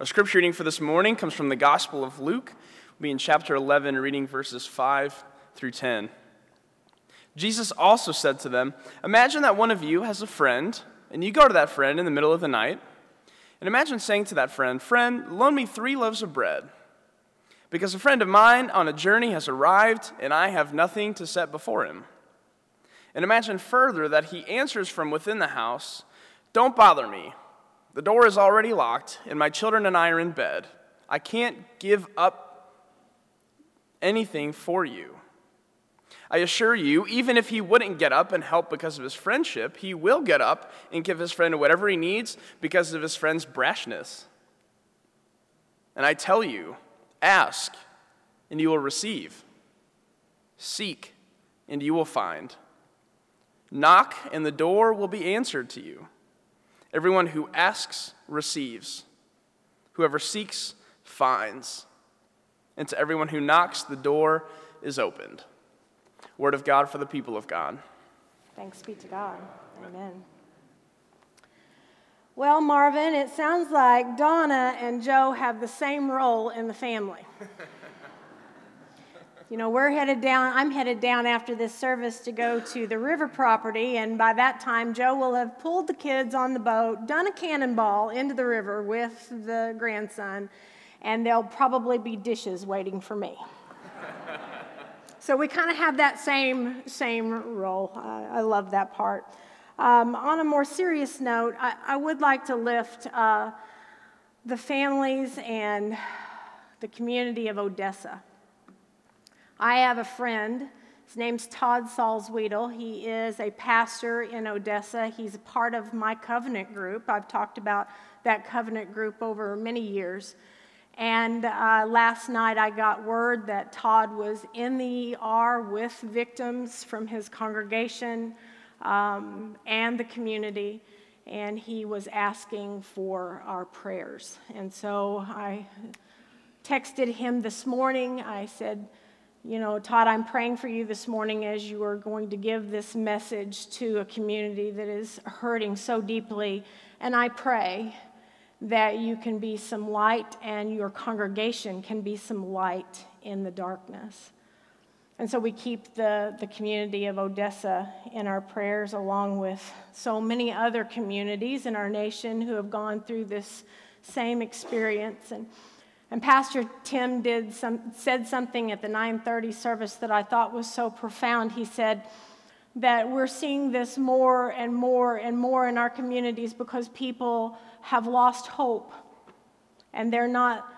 Our scripture reading for this morning comes from the Gospel of Luke. We'll be in chapter 11, reading verses 5 through 10. Jesus also said to them, Imagine that one of you has a friend, and you go to that friend in the middle of the night, and imagine saying to that friend, Friend, loan me three loaves of bread, because a friend of mine on a journey has arrived, and I have nothing to set before him. And imagine further that he answers from within the house, Don't bother me. The door is already locked, and my children and I are in bed. I can't give up anything for you. I assure you, even if he wouldn't get up and help because of his friendship, he will get up and give his friend whatever he needs because of his friend's brashness. And I tell you, ask, and you will receive. Seek, and you will find. Knock, and the door will be answered to you. Everyone who asks receives. Whoever seeks finds. And to everyone who knocks, the door is opened. Word of God for the people of God. Thanks be to God. Amen. Well, Marvin, it sounds like Donna and Joe have the same role in the family. you know, we're headed down, I'm headed down after this service to go to the river property, and by that time, Joe will have pulled the kids on the boat, done a cannonball into the river with the grandson, and there'll probably be dishes waiting for me. so we kind of have that same, same role. I love that part. Um, on a more serious note, I, I would like to lift uh, the families and the community of Odessa. I have a friend. His name's Todd Salzwedel. He is a pastor in Odessa. He's a part of my covenant group. I've talked about that covenant group over many years. And uh, last night I got word that Todd was in the ER with victims from his congregation um, and the community, and he was asking for our prayers. And so I texted him this morning. I said, you know, Todd, I'm praying for you this morning as you are going to give this message to a community that is hurting so deeply. And I pray that you can be some light and your congregation can be some light in the darkness. And so we keep the, the community of Odessa in our prayers, along with so many other communities in our nation who have gone through this same experience. And and Pastor Tim did some, said something at the 9:30 service that I thought was so profound. He said that we're seeing this more and more and more in our communities because people have lost hope and they're not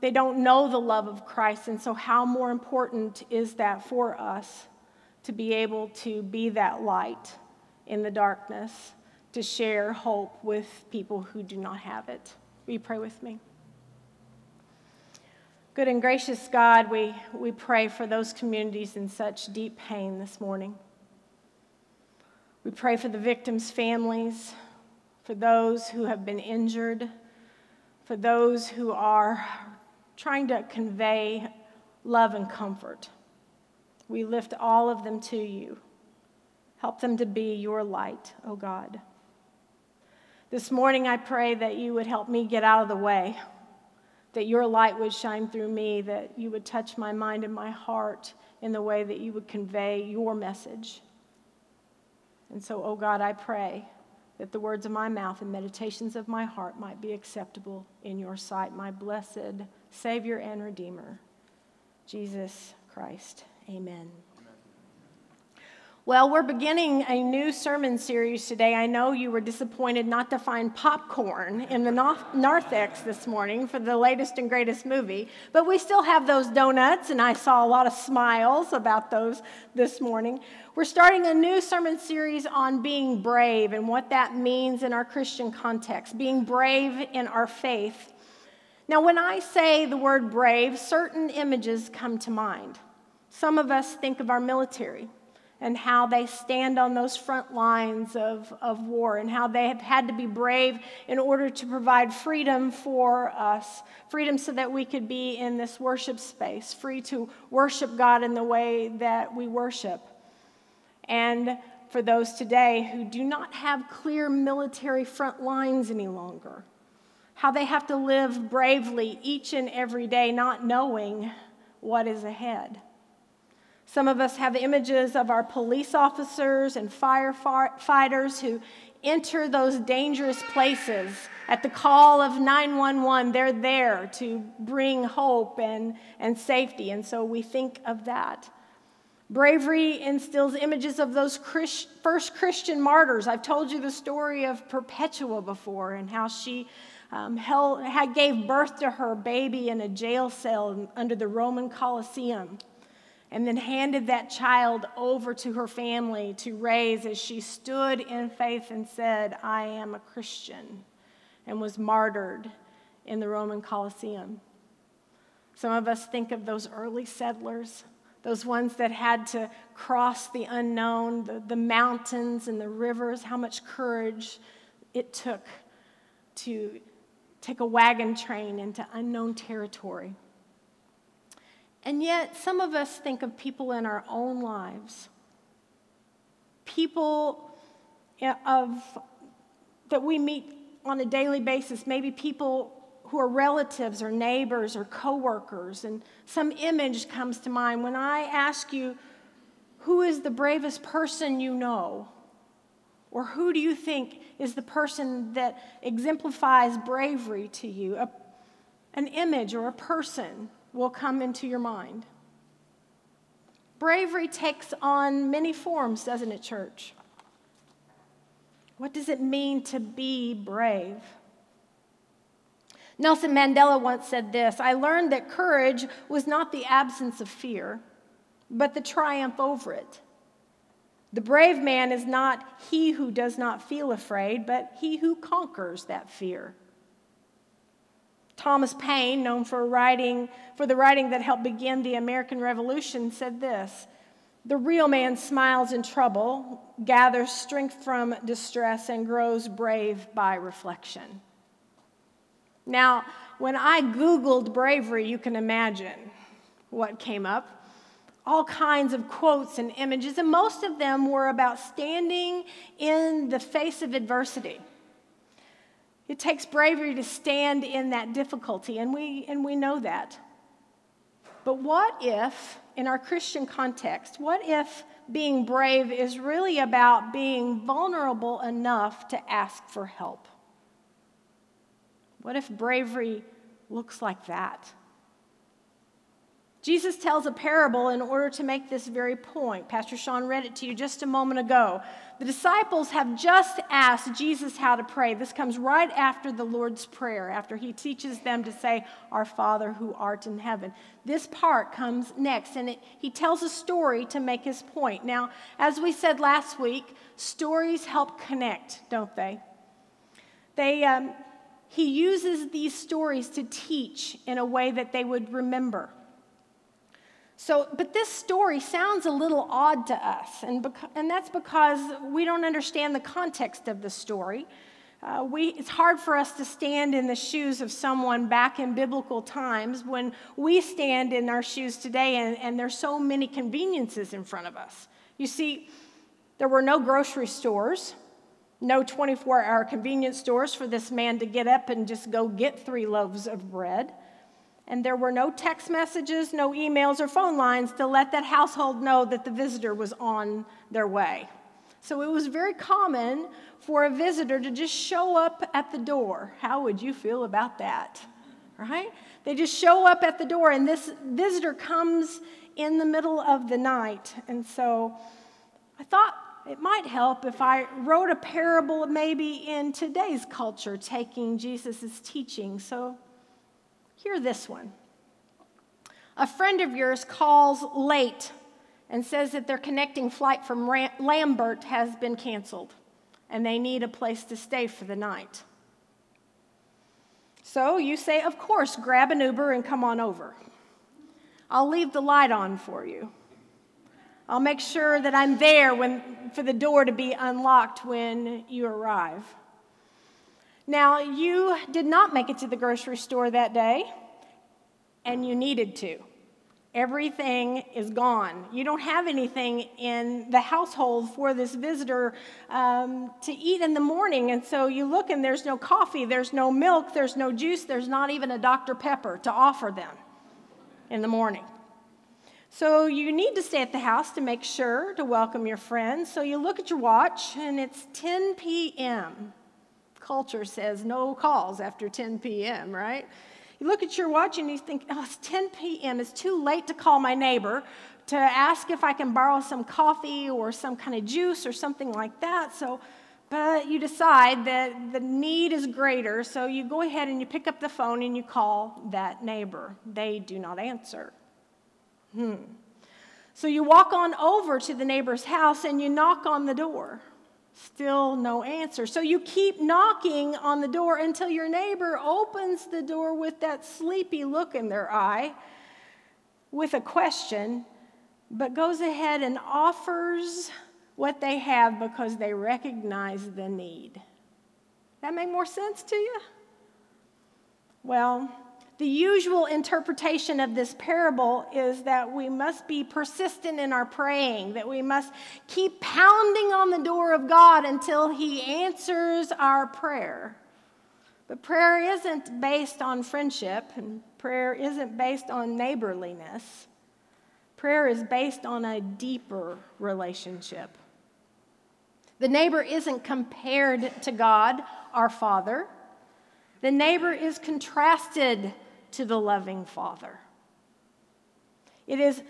they don't know the love of Christ and so how more important is that for us to be able to be that light in the darkness to share hope with people who do not have it. Will you pray with me? Good and gracious God, we, we pray for those communities in such deep pain this morning. We pray for the victims' families, for those who have been injured, for those who are trying to convey love and comfort. We lift all of them to you. Help them to be your light, O oh God. This morning, I pray that you would help me get out of the way that your light would shine through me, that you would touch my mind and my heart in the way that you would convey your message. And so, oh God, I pray that the words of my mouth and meditations of my heart might be acceptable in your sight, my blessed Savior and Redeemer, Jesus Christ. Amen. Well, we're beginning a new sermon series today. I know you were disappointed not to find popcorn in the narthex this morning for the latest and greatest movie, but we still have those donuts, and I saw a lot of smiles about those this morning. We're starting a new sermon series on being brave and what that means in our Christian context, being brave in our faith. Now, when I say the word brave, certain images come to mind. Some of us think of our military and how they stand on those front lines of, of war and how they have had to be brave in order to provide freedom for us freedom so that we could be in this worship space, free to worship God in the way that we worship. And for those today who do not have clear military front lines any longer, how they have to live bravely each and every day, not knowing what is ahead. Some of us have images of our police officers and firefighters who enter those dangerous places at the call of 911. They're there to bring hope and, and safety, and so we think of that. Bravery instills images of those Christ, first Christian martyrs. I've told you the story of Perpetua before and how she um, held, had, gave birth to her baby in a jail cell under the Roman Colosseum and then handed that child over to her family to raise as she stood in faith and said, I am a Christian, and was martyred in the Roman Colosseum. Some of us think of those early settlers, those ones that had to cross the unknown, the, the mountains and the rivers, how much courage it took to take a wagon train into unknown territory. And yet, some of us think of people in our own lives, people of, that we meet on a daily basis, maybe people who are relatives or neighbors or coworkers, and some image comes to mind. When I ask you, who is the bravest person you know? Or who do you think is the person that exemplifies bravery to you? A, an image or a person will come into your mind. Bravery takes on many forms, doesn't it, church? What does it mean to be brave? Nelson Mandela once said this I learned that courage was not the absence of fear, but the triumph over it. The brave man is not he who does not feel afraid, but he who conquers that fear. Thomas Paine, known for writing for the writing that helped begin the American Revolution, said this: "The real man smiles in trouble, gathers strength from distress, and grows brave by reflection." Now, when I Googled bravery, you can imagine what came up. All kinds of quotes and images, and most of them were about standing in the face of adversity. It takes bravery to stand in that difficulty, and we, and we know that. But what if, in our Christian context, what if being brave is really about being vulnerable enough to ask for help? What if bravery looks like that? Jesus tells a parable in order to make this very point. Pastor Sean read it to you just a moment ago. The disciples have just asked Jesus how to pray. This comes right after the Lord's Prayer, after he teaches them to say, Our Father who art in heaven. This part comes next, and it, he tells a story to make his point. Now, as we said last week, stories help connect, don't they? They, um, he uses these stories to teach in a way that they would remember. So, but this story sounds a little odd to us, and, beca- and that's because we don't understand the context of the story. Uh, we, it's hard for us to stand in the shoes of someone back in biblical times when we stand in our shoes today and, and there's so many conveniences in front of us. You see, there were no grocery stores, no 24 hour convenience stores for this man to get up and just go get three loaves of bread. And there were no text messages, no emails, or phone lines to let that household know that the visitor was on their way. So it was very common for a visitor to just show up at the door. How would you feel about that? Right? They just show up at the door, and this visitor comes in the middle of the night. And so I thought it might help if I wrote a parable maybe in today's culture, taking Jesus' teaching. So Hear this one. A friend of yours calls late and says that their connecting flight from Lambert has been canceled and they need a place to stay for the night. So you say, Of course, grab an Uber and come on over. I'll leave the light on for you. I'll make sure that I'm there when, for the door to be unlocked when you arrive. Now, you did not make it to the grocery store that day, and you needed to. Everything is gone. You don't have anything in the household for this visitor um, to eat in the morning. And so you look and there's no coffee, there's no milk, there's no juice, there's not even a Dr. Pepper to offer them in the morning. So you need to stay at the house to make sure to welcome your friends. So you look at your watch and it's 10 p.m. Culture says no calls after 10 p.m., right? You look at your watch and you think, oh, it's 10 p.m. It's too late to call my neighbor to ask if I can borrow some coffee or some kind of juice or something like that. So, but you decide that the need is greater, so you go ahead and you pick up the phone and you call that neighbor. They do not answer. Hmm. So you walk on over to the neighbor's house and you knock on the door. Still no answer. So you keep knocking on the door until your neighbor opens the door with that sleepy look in their eye with a question, but goes ahead and offers what they have because they recognize the need. That make more sense to you? Well, the usual interpretation of this parable is that we must be persistent in our praying, that we must keep pounding on the door of God until He answers our prayer. But prayer isn't based on friendship, and prayer isn't based on neighborliness. Prayer is based on a deeper relationship. The neighbor isn't compared to God, our Father. The neighbor is contrasted to the loving Father. It is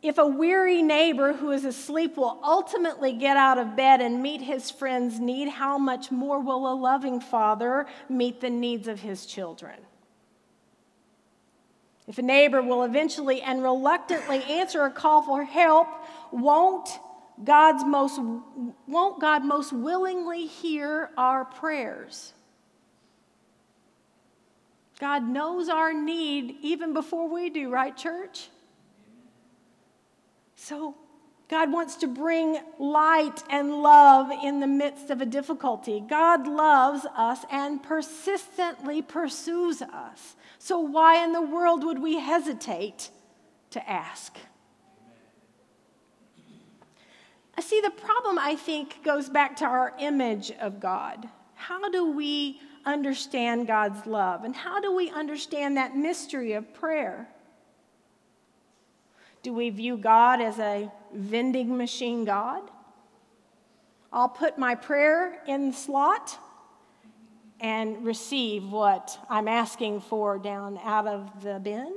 if a weary neighbor who is asleep will ultimately get out of bed and meet his friend's need, how much more will a loving father meet the needs of his children? If a neighbor will eventually and reluctantly answer a call for help, won't God's most won't God most willingly hear our prayers? God knows our need even before we do, right, church? So, God wants to bring light and love in the midst of a difficulty. God loves us and persistently pursues us. So, why in the world would we hesitate to ask? I see the problem, I think, goes back to our image of God. How do we understand God's love? And how do we understand that mystery of prayer? Do we view God as a vending machine God? I'll put my prayer in the slot and receive what I'm asking for down out of the bin?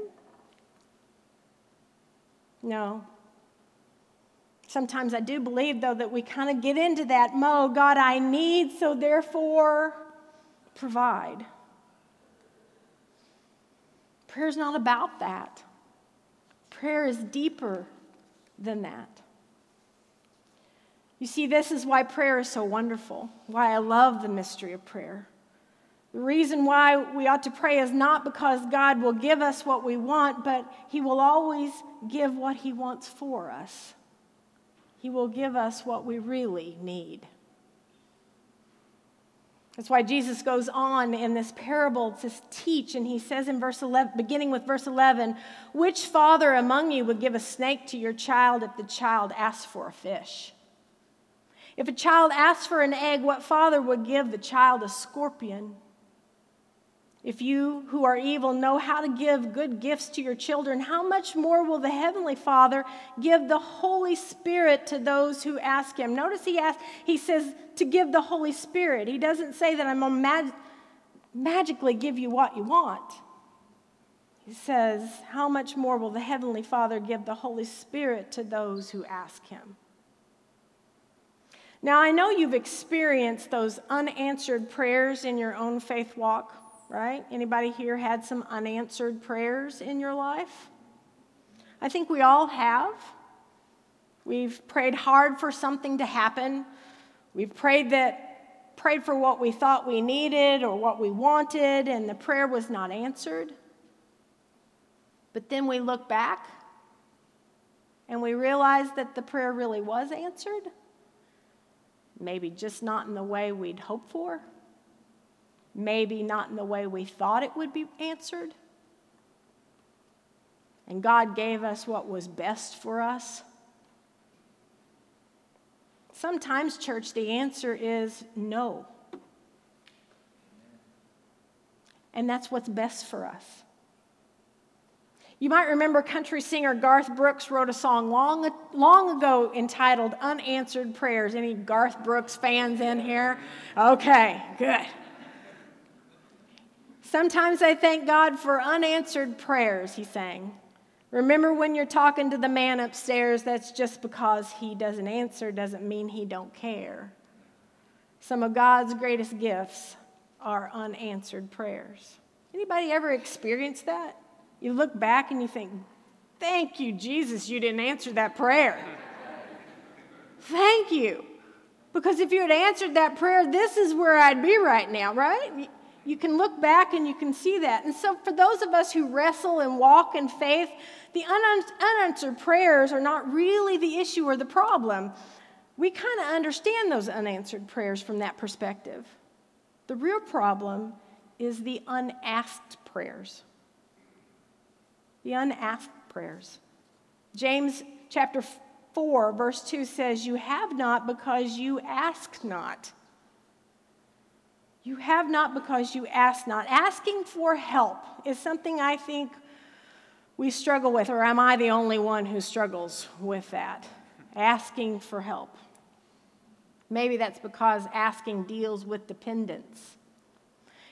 No. Sometimes I do believe, though, that we kind of get into that mode God, I need, so therefore provide. Prayer is not about that. Prayer is deeper than that. You see, this is why prayer is so wonderful, why I love the mystery of prayer. The reason why we ought to pray is not because God will give us what we want, but He will always give what He wants for us. He will give us what we really need. That's why Jesus goes on in this parable to teach, and he says in verse 11, beginning with verse 11, which father among you would give a snake to your child if the child asked for a fish? If a child asks for an egg, what father would give the child a scorpion? If you who are evil know how to give good gifts to your children, how much more will the Heavenly Father give the Holy Spirit to those who ask Him? Notice he, asks, he says to give the Holy Spirit. He doesn't say that I'm going to mag- magically give you what you want. He says, How much more will the Heavenly Father give the Holy Spirit to those who ask Him? Now, I know you've experienced those unanswered prayers in your own faith walk right? Anybody here had some unanswered prayers in your life? I think we all have. We've prayed hard for something to happen. We've prayed that prayed for what we thought we needed or what we wanted and the prayer was not answered. But then we look back and we realize that the prayer really was answered. Maybe just not in the way we'd hoped for maybe not in the way we thought it would be answered. and God gave us what was best for us? Sometimes, church, the answer is no. And that's what's best for us. You might remember country singer Garth Brooks wrote a song long, long ago entitled Unanswered Prayers. Any Garth Brooks fans in here? Okay, good. Sometimes I thank God for unanswered prayers, he sang. Remember when you're talking to the man upstairs, that's just because he doesn't answer doesn't mean he don't care. Some of God's greatest gifts are unanswered prayers. Anybody ever experienced that? You look back and you think, Thank you, Jesus, you didn't answer that prayer. Thank you. Because if you had answered that prayer, this is where I'd be right now, right? You can look back and you can see that. And so, for those of us who wrestle and walk in faith, the unanswered prayers are not really the issue or the problem. We kind of understand those unanswered prayers from that perspective. The real problem is the unasked prayers the unasked prayers. James chapter 4, verse 2 says, You have not because you ask not. You have not because you ask not. Asking for help is something I think we struggle with, or am I the only one who struggles with that? Asking for help. Maybe that's because asking deals with dependence.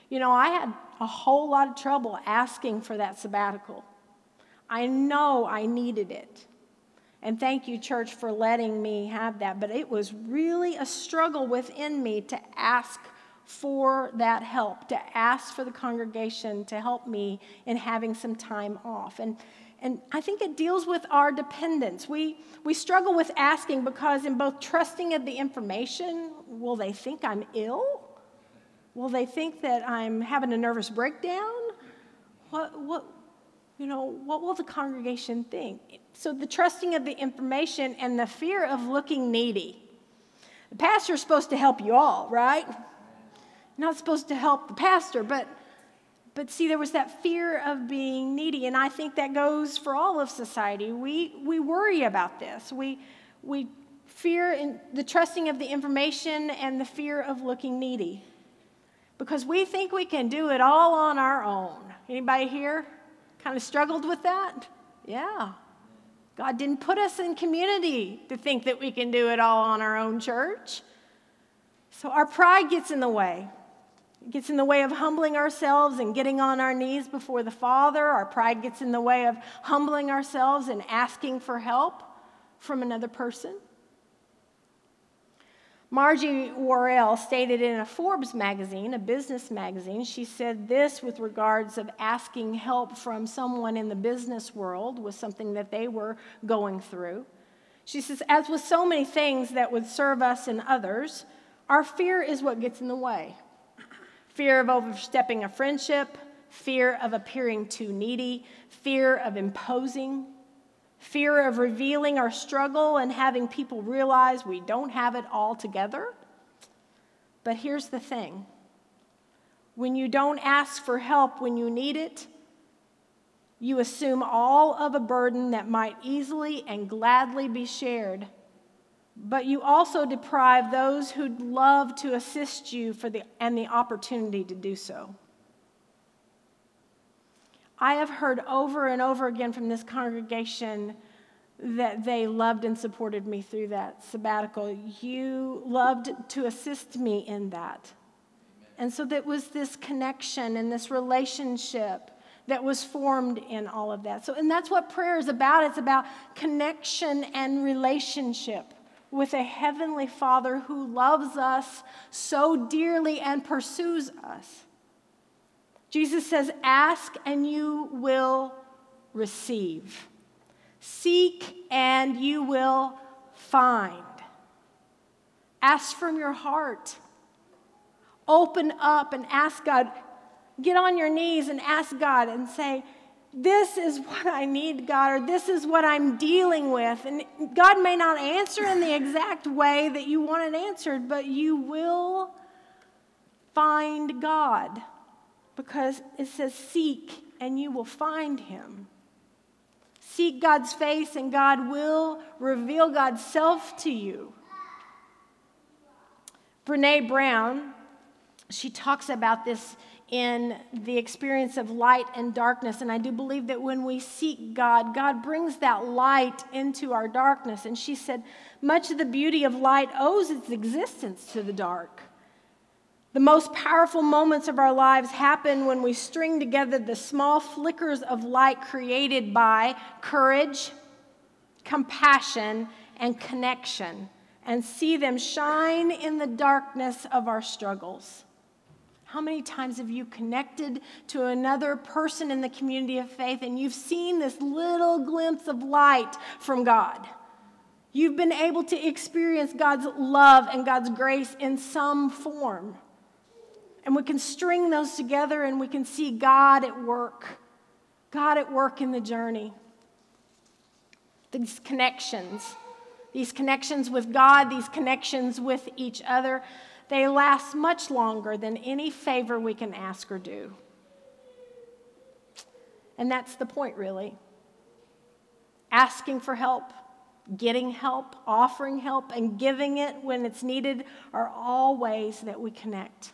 You know, I had a whole lot of trouble asking for that sabbatical. I know I needed it. And thank you, church, for letting me have that. But it was really a struggle within me to ask for that help, to ask for the congregation to help me in having some time off. And, and I think it deals with our dependence. We, we struggle with asking because, in both trusting of the information, will they think I'm ill? Will they think that I'm having a nervous breakdown? What, what, you know, what will the congregation think? So the trusting of the information and the fear of looking needy. The pastor is supposed to help you all, right? Not supposed to help the pastor, but but see, there was that fear of being needy, and I think that goes for all of society. We we worry about this. We we fear in the trusting of the information and the fear of looking needy. Because we think we can do it all on our own. Anybody here? Kind of struggled with that? Yeah. God didn't put us in community to think that we can do it all on our own church. So our pride gets in the way. It gets in the way of humbling ourselves and getting on our knees before the Father. Our pride gets in the way of humbling ourselves and asking for help from another person. Margie Warrell stated in a Forbes magazine, a business magazine, she said this with regards of asking help from someone in the business world was something that they were going through. She says, as with so many things that would serve us and others, our fear is what gets in the way. Fear of overstepping a friendship, fear of appearing too needy, fear of imposing, fear of revealing our struggle and having people realize we don't have it all together. But here's the thing when you don't ask for help when you need it, you assume all of a burden that might easily and gladly be shared. But you also deprive those who'd love to assist you for the, and the opportunity to do so. I have heard over and over again from this congregation that they loved and supported me through that sabbatical. You loved to assist me in that. And so there was this connection and this relationship that was formed in all of that. So, and that's what prayer is about. It's about connection and relationship with a heavenly Father who loves us so dearly and pursues us. Jesus says, Ask and you will receive. Seek and you will find. Ask from your heart. Open up and ask God. Get on your knees and ask God and say, This is what I need, God, or this is what I'm dealing with. And God may not answer in the exact way that you want it answered, but you will find God because it says, Seek and you will find him. Seek God's face, and God will reveal God's self to you. Brene Brown, she talks about this in the experience of light and darkness. And I do believe that when we seek God, God brings that light into our darkness. And she said, much of the beauty of light owes its existence to the dark. The most powerful moments of our lives happen when we string together the small flickers of light created by courage, compassion, and connection, and see them shine in the darkness of our struggles. How many times have you connected to another person in the community of faith and you've seen this little glimpse of light from God? You've been able to experience God's love and God's grace in some form. And we can string those together and we can see God at work, God at work in the journey. These connections, these connections with God, these connections with each other, they last much longer than any favor we can ask or do. And that's the point, really. Asking for help, getting help, offering help, and giving it when it's needed are all ways that we connect.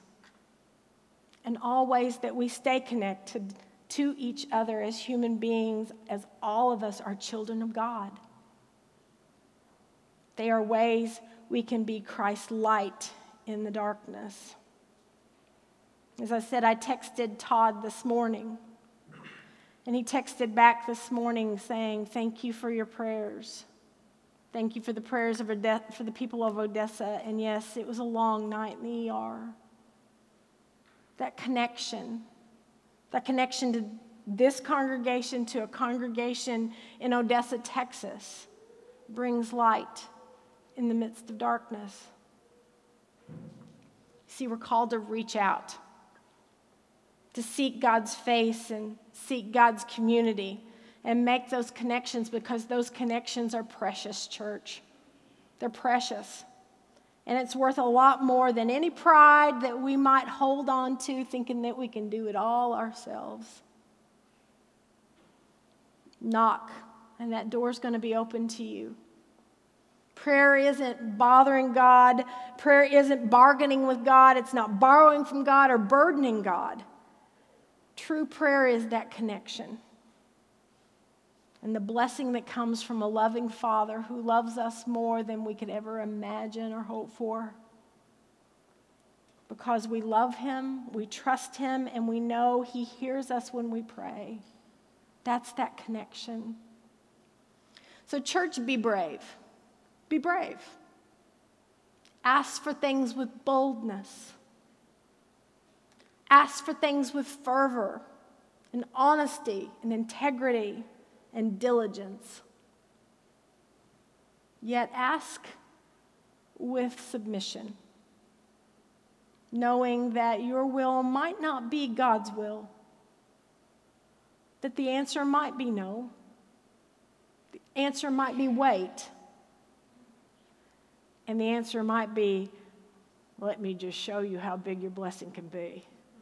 And all ways that we stay connected to each other as human beings, as all of us are children of God. They are ways we can be Christ's light in the darkness. As I said, I texted Todd this morning, and he texted back this morning saying, Thank you for your prayers. Thank you for the prayers of Odessa, for the people of Odessa. And yes, it was a long night in the ER. That connection, that connection to this congregation, to a congregation in Odessa, Texas, brings light in the midst of darkness. See, we're called to reach out, to seek God's face and seek God's community and make those connections because those connections are precious, church. They're precious. And it's worth a lot more than any pride that we might hold on to, thinking that we can do it all ourselves. Knock, and that door's going to be open to you. Prayer isn't bothering God. Prayer isn't bargaining with God. It's not borrowing from God or burdening God. True prayer is that connection. And the blessing that comes from a loving Father who loves us more than we could ever imagine or hope for. Because we love Him, we trust Him, and we know He hears us when we pray. That's that connection. So, church, be brave. Be brave. Ask for things with boldness. Ask for things with fervor and honesty and integrity and diligence. Yet ask with submission, knowing that your will might not be God's will, that the answer might be no, the answer might be wait and the answer might be, let me just show you how big your blessing can be.